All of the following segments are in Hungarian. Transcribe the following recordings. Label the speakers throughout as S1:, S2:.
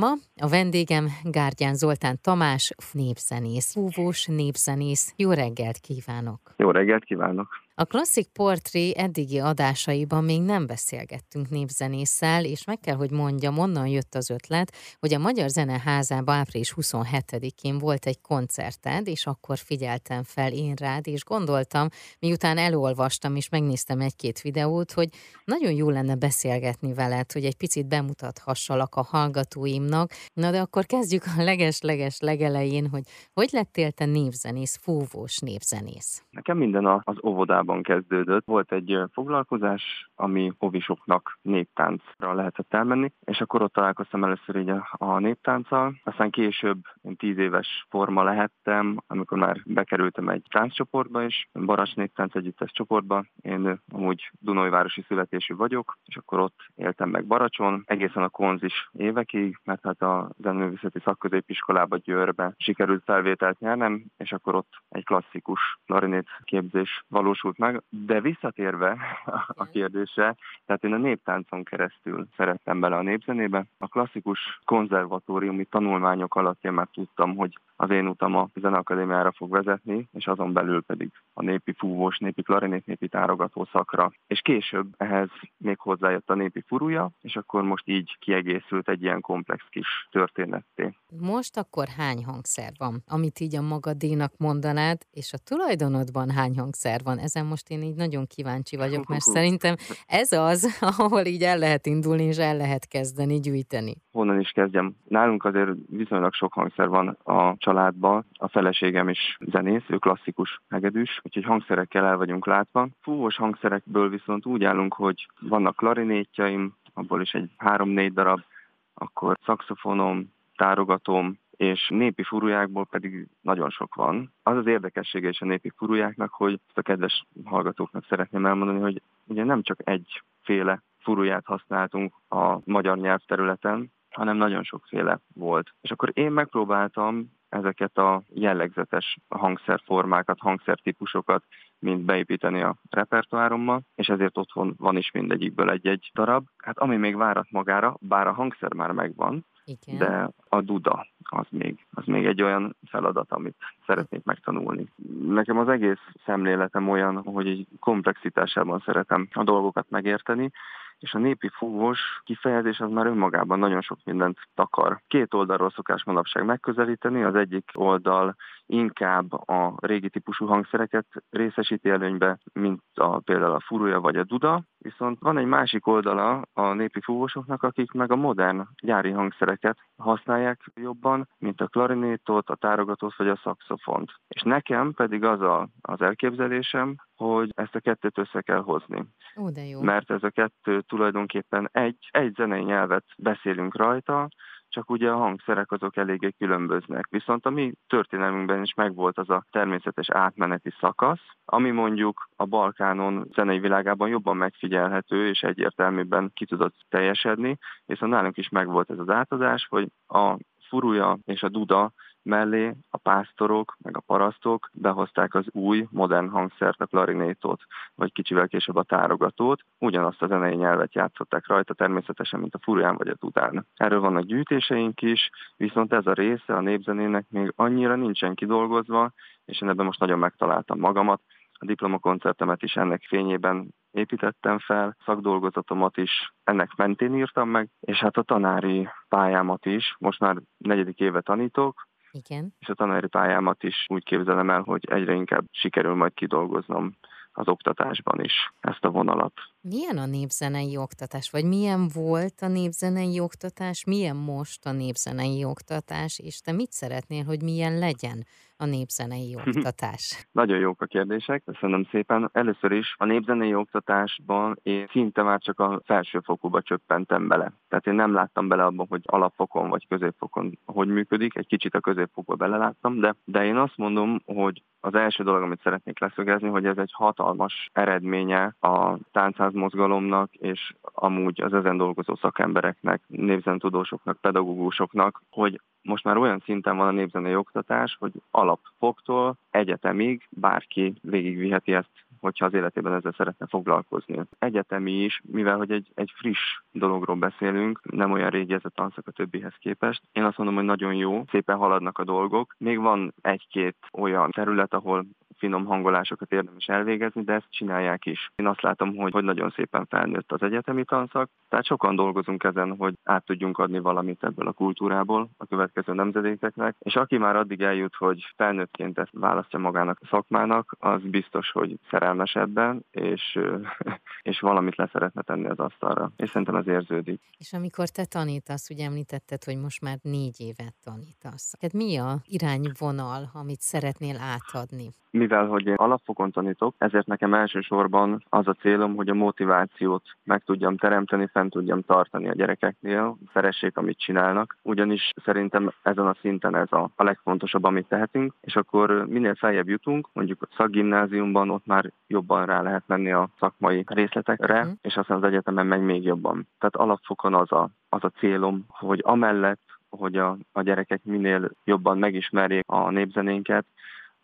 S1: Ma a vendégem Gárgyán Zoltán Tamás, népzenész, fúvós népzenész. Jó reggelt kívánok!
S2: Jó reggelt kívánok!
S1: A klasszik portré eddigi adásaiban még nem beszélgettünk népzenésszel, és meg kell, hogy mondjam, onnan jött az ötlet, hogy a Magyar Zeneházában április 27-én volt egy koncerted, és akkor figyeltem fel én rád, és gondoltam, miután elolvastam és megnéztem egy-két videót, hogy nagyon jó lenne beszélgetni veled, hogy egy picit bemutathassalak a hallgatóimnak. Na de akkor kezdjük a leges-leges legelején, hogy hogy lettél te népzenész, fúvós népzenész?
S2: Nekem minden az óvodában iskolában kezdődött. Volt egy foglalkozás, ami ovisoknak néptáncra lehetett elmenni, és akkor ott találkoztam először így a, a néptánccal. Aztán később én tíz éves forma lehettem, amikor már bekerültem egy tánccsoportba is, Baras Néptánc Együttes csoportba. Én amúgy Dunajvárosi születésű vagyok, és akkor ott éltem meg Baracson, egészen a konzis évekig, mert hát a zenővészeti szakközépiskolába Győrbe sikerült felvételt nyernem, és akkor ott egy klasszikus klarinét képzés valósult valósult meg, de visszatérve a kérdésre, tehát én a néptáncon keresztül szerettem bele a népzenébe. A klasszikus konzervatóriumi tanulmányok alatt én már tudtam, hogy az én utam a Zeneakadémiára fog vezetni, és azon belül pedig a népi fúvós, népi klarinét, népi tárogató szakra. És később ehhez még hozzájött a népi furúja, és akkor most így kiegészült egy ilyen komplex kis történetté.
S1: Most akkor hány hangszer van, amit így a magadénak mondanád, és a tulajdonodban hány hangszer van? Ezen most én így nagyon kíváncsi vagyok, mert szerintem ez az, ahol így el lehet indulni, és el lehet kezdeni gyűjteni.
S2: Honnan is kezdjem? Nálunk azért viszonylag sok hangszer van a családban. A feleségem is zenész, ő klasszikus hegedűs, úgyhogy hangszerekkel el vagyunk látva. Fúvós hangszerekből viszont úgy állunk, hogy vannak klarinétjaim, abból is egy három-négy darab, akkor szakszofonom, tárogatom, és népi furujákból pedig nagyon sok van. Az az érdekessége is a népi furujáknak, hogy ezt a kedves hallgatóknak szeretném elmondani, hogy ugye nem csak egyféle furuját használtunk a magyar nyelvterületen, hanem nagyon sokféle volt. És akkor én megpróbáltam ezeket a jellegzetes hangszerformákat, hangszertípusokat mind beépíteni a repertoárommal, és ezért otthon van is mindegyikből egy-egy darab. Hát ami még várat magára, bár a hangszer már megvan, Igen. de a duda az még, az még egy olyan feladat, amit szeretnék megtanulni. Nekem az egész szemléletem olyan, hogy egy komplexitásában szeretem a dolgokat megérteni, és a népi fúvós kifejezés az már önmagában nagyon sok mindent takar. Két oldalról szokás manapság megközelíteni, az egyik oldal inkább a régi típusú hangszereket részesíti előnybe, mint a, például a furúja vagy a duda, viszont van egy másik oldala a népi fúvósoknak, akik meg a modern gyári hangszereket használják jobban, mint a klarinétot, a tárogatót vagy a szakszofont. És nekem pedig az a, az elképzelésem, hogy ezt a kettőt össze kell hozni.
S1: Ó, de jó.
S2: Mert ez a kettő tulajdonképpen egy, egy zenei nyelvet beszélünk rajta, csak ugye a hangszerek azok eléggé különböznek. Viszont a mi történelmünkben is megvolt az a természetes átmeneti szakasz, ami mondjuk a Balkánon zenei világában jobban megfigyelhető és egyértelműbben ki tudott teljesedni, viszont nálunk is megvolt ez az átadás, hogy a furúja és a duda mellé a pásztorok, meg a parasztok behozták az új, modern hangszert, a klarinétot, vagy kicsivel később a tárogatót. Ugyanazt a zenei nyelvet játszották rajta, természetesen, mint a furuján vagy a tudán. Erről vannak gyűjtéseink is, viszont ez a része a népzenének még annyira nincsen kidolgozva, és én ebben most nagyon megtaláltam magamat. A diplomakoncertemet is ennek fényében építettem fel, szakdolgozatomat is ennek mentén írtam meg, és hát a tanári pályámat is, most már negyedik éve tanítok,
S1: igen.
S2: És a tanári pályámat is úgy képzelem el, hogy egyre inkább sikerül majd kidolgoznom az oktatásban is ezt a vonalat.
S1: Milyen a népzenei oktatás, vagy milyen volt a népzenei oktatás, milyen most a népzenei oktatás, és te mit szeretnél, hogy milyen legyen a népzenei oktatás?
S2: Nagyon jók a kérdések, köszönöm szépen. Először is a népzenei oktatásban én szinte már csak a felsőfokúba csöppentem bele. Tehát én nem láttam bele abban, hogy alapfokon vagy középfokon hogy működik, egy kicsit a középfokba beleláttam, de, de én azt mondom, hogy az első dolog, amit szeretnék leszögezni, hogy ez egy hatalmas eredménye a táncház mozgalomnak, és amúgy az ezen dolgozó szakembereknek, népzentudósoknak, pedagógusoknak, hogy most már olyan szinten van a népzenei oktatás, hogy alapfoktól egyetemig bárki végigviheti ezt hogyha az életében ezzel szeretne foglalkozni. Egyetemi is, mivel hogy egy, egy friss dologról beszélünk, nem olyan régi ez a tanszak a többihez képest. Én azt mondom, hogy nagyon jó, szépen haladnak a dolgok. Még van egy-két olyan terület, ahol finom hangolásokat érdemes elvégezni, de ezt csinálják is. Én azt látom, hogy, hogy nagyon szépen felnőtt az egyetemi tanszak, tehát sokan dolgozunk ezen, hogy át tudjunk adni valamit ebből a kultúrából a következő nemzedékeknek, és aki már addig eljut, hogy felnőttként ezt választja magának a szakmának, az biztos, hogy szerelmes ebben, és, és valamit le szeretne tenni az asztalra. És szerintem ez érződik.
S1: És amikor te tanítasz, ugye említetted, hogy most már négy évet tanítasz. Tehát mi a irányvonal, amit szeretnél átadni?
S2: Mivel hogy én alapfokon tanítok, ezért nekem elsősorban az a célom, hogy a motivációt meg tudjam teremteni, fent tudjam tartani a gyerekeknél, szeressék, amit csinálnak, ugyanis szerintem ezen a szinten ez a, a legfontosabb, amit tehetünk, és akkor minél feljebb jutunk, mondjuk a szakgimnáziumban ott már jobban rá lehet menni a szakmai részletekre, uh-huh. és aztán az egyetemen meg még jobban. Tehát alapfokon az a, az a célom, hogy amellett, hogy a, a gyerekek minél jobban megismerjék a népzenénket,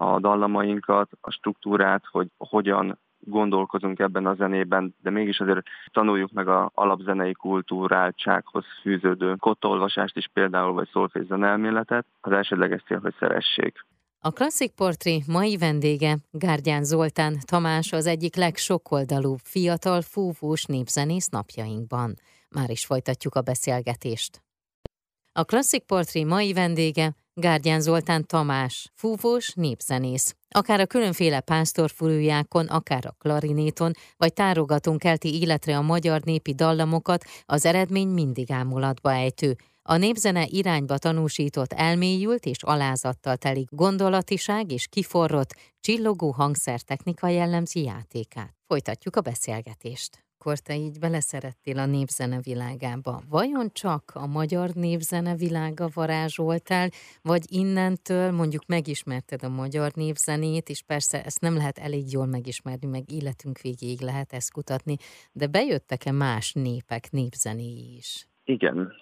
S2: a dallamainkat, a struktúrát, hogy hogyan gondolkozunk ebben a zenében, de mégis azért tanuljuk meg a alapzenei kultúráltsághoz fűződő kottolvasást is például, vagy szolfés elméletet. Az elsődleges cél, hogy szeressék.
S1: A Klasszik Portré mai vendége Gárdján Zoltán Tamás az egyik legsokoldalúbb fiatal fúvós népzenész napjainkban. Már is folytatjuk a beszélgetést. A Klasszik Portré mai vendége Gárdján Zoltán Tamás, fúvós népzenész. Akár a különféle pásztorfúrújákon, akár a klarinéton, vagy tárogatunk kelti életre a magyar népi dallamokat, az eredmény mindig ámulatba ejtő. A népzene irányba tanúsított elmélyült és alázattal telik gondolatiság és kiforrott, csillogó hangszertechnika jellemzi játékát. Folytatjuk a beszélgetést akkor te így beleszerettél a népzene világába. Vajon csak a magyar népzene világa varázsoltál, vagy innentől mondjuk megismerted a magyar népzenét, és persze ezt nem lehet elég jól megismerni, meg életünk végéig lehet ezt kutatni, de bejöttek-e más népek népzenéi is?
S2: Igen.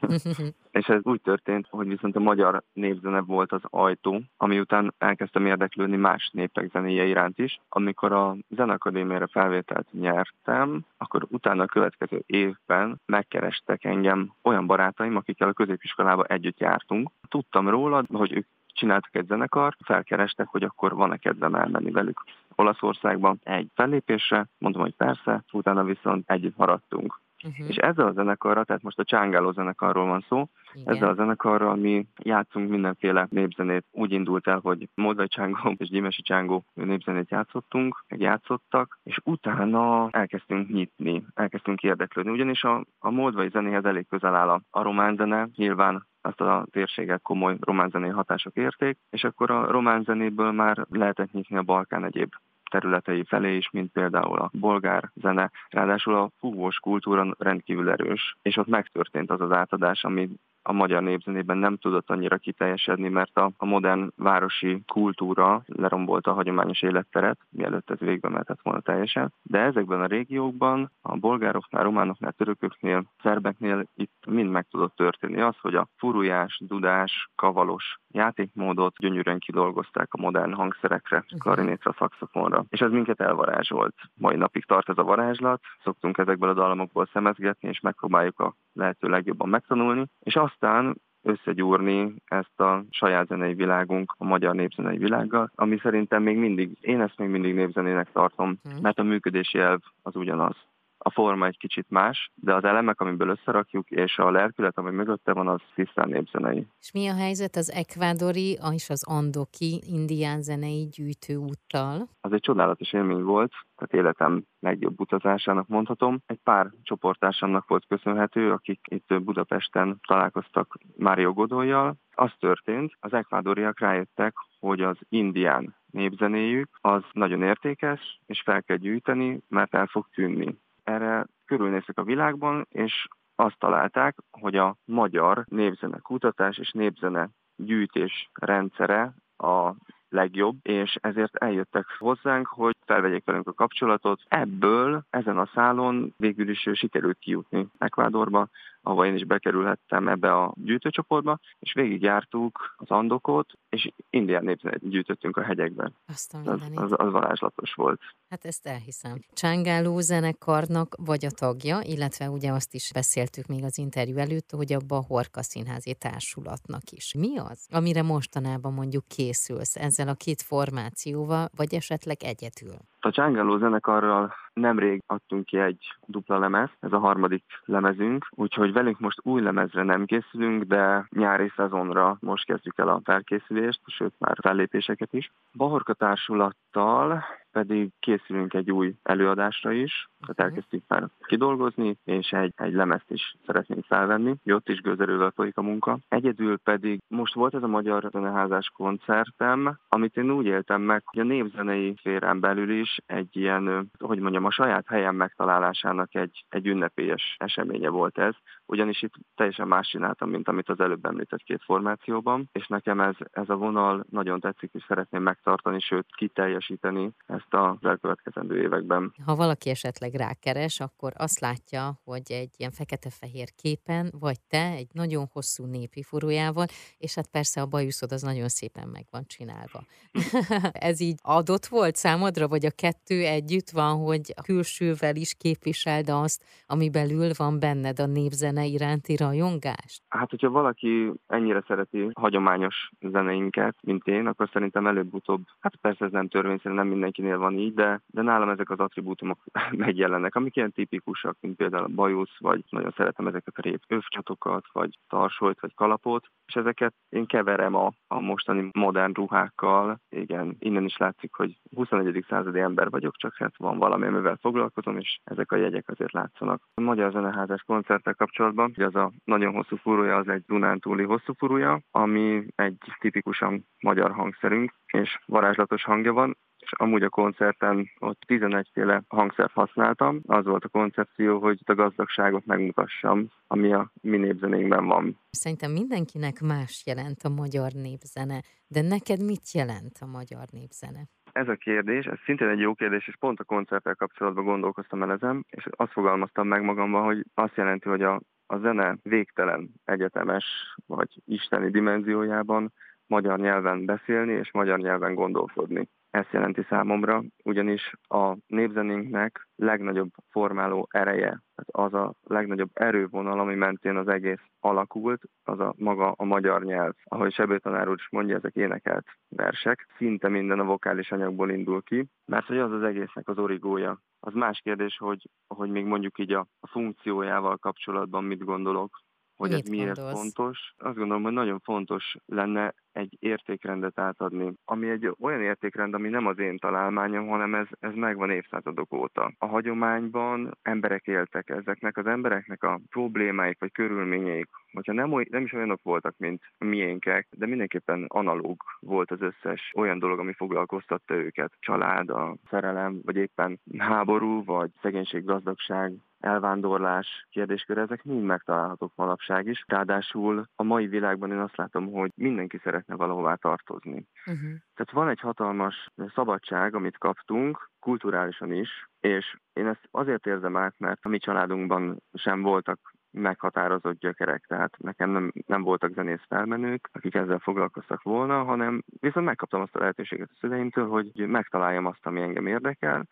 S2: és ez úgy történt, hogy viszont a magyar népzene volt az ajtó, ami után elkezdtem érdeklődni más népek zenéje iránt is. Amikor a Zenakadémiára felvételt nyertem, akkor utána a következő évben megkerestek engem olyan barátaim, akikkel a középiskolába együtt jártunk. Tudtam róla, hogy ők csináltak egy zenekar, felkerestek, hogy akkor van-e kedvem elmenni velük Olaszországban egy fellépésre, mondom, hogy persze, utána viszont együtt maradtunk. Uh-huh. És ezzel a zenekarral, tehát most a Csángáló zenekarról van szó, Igen. ezzel a zenekarral mi játszunk mindenféle népzenét. Úgy indult el, hogy Moldai Csángó és Gyimesi Csángó népzenét játszottunk, meg játszottak, és utána elkezdtünk nyitni, elkezdtünk érdeklődni, ugyanis a, a moldvai zenéhez elég közel áll a, a román zene, nyilván azt a térséget komoly román zenei hatások érték, és akkor a román zenéből már lehetett nyitni a Balkán egyéb területei felé is, mint például a bolgár zene. Ráadásul a fúvós kultúra rendkívül erős, és ott megtörtént az az átadás, ami a magyar népzenében nem tudott annyira kiteljesedni, mert a, a modern városi kultúra lerombolta a hagyományos életteret, mielőtt ez végbe mehetett volna teljesen. De ezekben a régiókban, a bolgároknál, románoknál, törököknél, szerbeknél itt mind meg tudott történni az, hogy a furujás, dudás, kavalos játékmódot gyönyörűen kidolgozták a modern hangszerekre, mhm. klarinétra, szakszofonra. És ez minket elvarázsolt. Mai napig tart ez a varázslat, szoktunk ezekből a dallamokból szemezgetni, és megpróbáljuk a lehető legjobban megtanulni, és aztán összegyúrni ezt a saját zenei világunk a magyar népzenei világgal, ami szerintem még mindig, én ezt még mindig népzenének tartom, mhm. mert a működési elv az ugyanaz a forma egy kicsit más, de az elemek, amiből összerakjuk, és a lelkület, ami mögötte van, az tisztán népzenei.
S1: És mi a helyzet az ekvádori és az andoki indián zenei gyűjtőúttal?
S2: Az egy csodálatos élmény volt, tehát életem legjobb utazásának mondhatom. Egy pár csoportársamnak volt köszönhető, akik itt Budapesten találkoztak Mário Godolyjal. Az történt, az ekvádoriak rájöttek, hogy az indián népzenéjük az nagyon értékes, és fel kell gyűjteni, mert el fog tűnni erre körülnéztek a világban, és azt találták, hogy a magyar népzene kutatás és népzene gyűjtés rendszere a legjobb, és ezért eljöttek hozzánk, hogy felvegyék velünk a kapcsolatot. Ebből ezen a szálon végül is sikerült kijutni Ekvádorba, ahol én is bekerülhettem ebbe a gyűjtőcsoportba, és végigjártuk az Andokot, és indián népzenét gyűjtöttünk a hegyekben.
S1: Azt a
S2: az, az, az varázslatos volt.
S1: Hát ezt elhiszem. Csángáló zenekarnak vagy a tagja, illetve ugye azt is beszéltük még az interjú előtt, hogy abba a Horka Színházi Társulatnak is. Mi az, amire mostanában mondjuk készülsz ezzel a két formációval, vagy esetleg egyedül?
S2: A Csángáló zenekarral nemrég adtunk ki egy dupla lemez, ez a harmadik lemezünk, úgyhogy velünk most új lemezre nem készülünk, de nyári szezonra most kezdjük el a felkészülést, sőt már fellépéseket is. Bahorka társulattal pedig készülünk egy új előadásra is, tehát elkezdtük már kidolgozni, és egy, egy lemezt is szeretnénk felvenni. Ott is gőzerővel folyik a munka. Egyedül pedig most volt ez a Magyar Zeneházás koncertem, amit én úgy éltem meg, hogy a népzenei férán belül is egy ilyen, hogy mondjam, a saját helyem megtalálásának egy, egy ünnepélyes eseménye volt ez, ugyanis itt teljesen más csináltam, mint amit az előbb említett két formációban, és nekem ez, ez a vonal nagyon tetszik, és szeretném megtartani, sőt kiteljesíteni ezt az elkövetkezendő években.
S1: Ha valaki esetleg rákeres, akkor azt látja, hogy egy ilyen fekete-fehér képen vagy te egy nagyon hosszú népi furójával, és hát persze a bajuszod az nagyon szépen meg van csinálva. ez így adott volt számodra, vagy a kettő együtt van, hogy külsővel is képviseld azt, ami belül van benned a népzene iránti rajongást?
S2: Hát, hogyha valaki ennyire szereti hagyományos zeneinket, mint én, akkor szerintem előbb-utóbb, hát persze ez nem törvényszerű, nem mindenki mindenkinél van így, de, de nálam ezek az attribútumok megjelennek, amik ilyen tipikusak, mint például a bajusz, vagy nagyon szeretem ezeket a rép övcsatokat, vagy tarsolyt, vagy kalapot, és ezeket én keverem a, a mostani modern ruhákkal. Igen, innen is látszik, hogy 21. századi ember vagyok, csak hát van valami, amivel foglalkozom, és ezek a jegyek azért látszanak. A Magyar Zeneházás koncerttel kapcsolatban, hogy az a nagyon hosszú furúja, az egy Dunántúli hosszú furúja, ami egy tipikusan magyar hangszerünk, és varázslatos hangja van és amúgy a koncerten ott 11 féle hangszert használtam. Az volt a koncepció, hogy a gazdagságot megmutassam, ami a mi népzenénkben van.
S1: Szerintem mindenkinek más jelent a magyar népzene, de neked mit jelent a magyar népzene?
S2: Ez a kérdés, ez szintén egy jó kérdés, és pont a koncerttel kapcsolatban gondolkoztam el ezen, és azt fogalmaztam meg magamban, hogy azt jelenti, hogy a, a zene végtelen egyetemes vagy isteni dimenziójában magyar nyelven beszélni és magyar nyelven gondolkodni ezt jelenti számomra, ugyanis a népzenénknek legnagyobb formáló ereje, tehát az a legnagyobb erővonal, ami mentén az egész alakult, az a maga a magyar nyelv. Ahogy Sebő tanár úr is mondja, ezek énekelt versek, szinte minden a vokális anyagból indul ki, mert hogy az az egésznek az origója. Az más kérdés, hogy, hogy még mondjuk így a, a funkciójával kapcsolatban mit gondolok, hogy Mit ez miért gondolsz? fontos. Azt gondolom, hogy nagyon fontos lenne egy értékrendet átadni, ami egy olyan értékrend, ami nem az én találmányom, hanem ez, ez megvan évszázadok óta. A hagyományban emberek éltek ezeknek, az embereknek a problémáik vagy körülményeik, hogyha nem, oly, nem is olyanok voltak, mint miénkek, de mindenképpen analóg volt az összes olyan dolog, ami foglalkoztatta őket. Család, a szerelem, vagy éppen háború, vagy szegénység, gazdagság, elvándorlás kérdéskör, ezek mind megtalálhatók manapság is. Ráadásul a mai világban én azt látom, hogy mindenki szeretne valahová tartozni. Uh-huh. Tehát van egy hatalmas szabadság, amit kaptunk, kulturálisan is, és én ezt azért érzem át, mert a mi családunkban sem voltak meghatározott gyökerek, tehát nekem nem, nem voltak zenész felmenők, akik ezzel foglalkoztak volna, hanem viszont megkaptam azt a lehetőséget a szüleimtől, hogy megtaláljam azt, ami engem érdekel,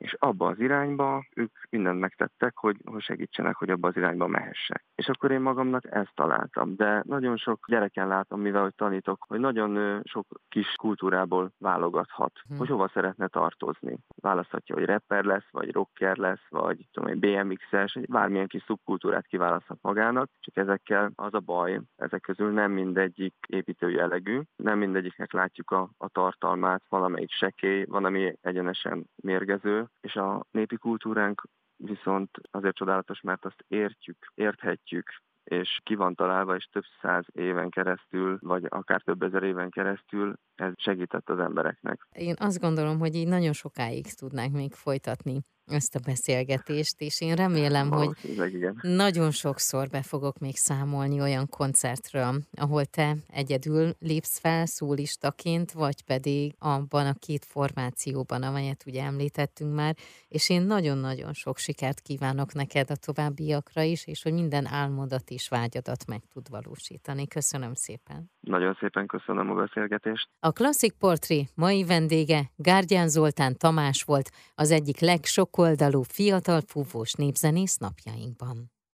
S2: és abba az irányba ők mindent megtettek, hogy, hogy segítsenek, hogy abba az irányba mehessek. És akkor én magamnak ezt találtam. De nagyon sok gyereken látom, mivel hogy tanítok, hogy nagyon sok kis kultúrából válogathat, hmm. hogy hova szeretne tartozni. Választhatja, hogy rapper lesz, vagy rocker lesz, vagy tudom, BMX-es, bármilyen kis szubkultúrát kiválaszthat magának, csak ezekkel az a baj, ezek közül nem mindegyik építő jellegű, nem mindegyiknek látjuk a, a tartalmát, valamelyik sekély, van, ami egyenesen mérgező, és a népi kultúránk viszont azért csodálatos, mert azt értjük, érthetjük, és ki van találva, és több száz éven keresztül, vagy akár több ezer éven keresztül ez segített az embereknek.
S1: Én azt gondolom, hogy így nagyon sokáig tudnánk még folytatni ezt a beszélgetést, és én remélem, hogy
S2: igen.
S1: nagyon sokszor be fogok még számolni olyan koncertről, ahol te egyedül lépsz fel szólistaként, vagy pedig abban a két formációban, amelyet ugye említettünk már, és én nagyon-nagyon sok sikert kívánok neked a továbbiakra is, és hogy minden álmodat és vágyadat meg tud valósítani. Köszönöm szépen.
S2: Nagyon szépen köszönöm a beszélgetést.
S1: A Classic Portré mai vendége Gárgyán Zoltán Tamás volt, az egyik legsokoldalú fiatal fúvós népzenész napjainkban.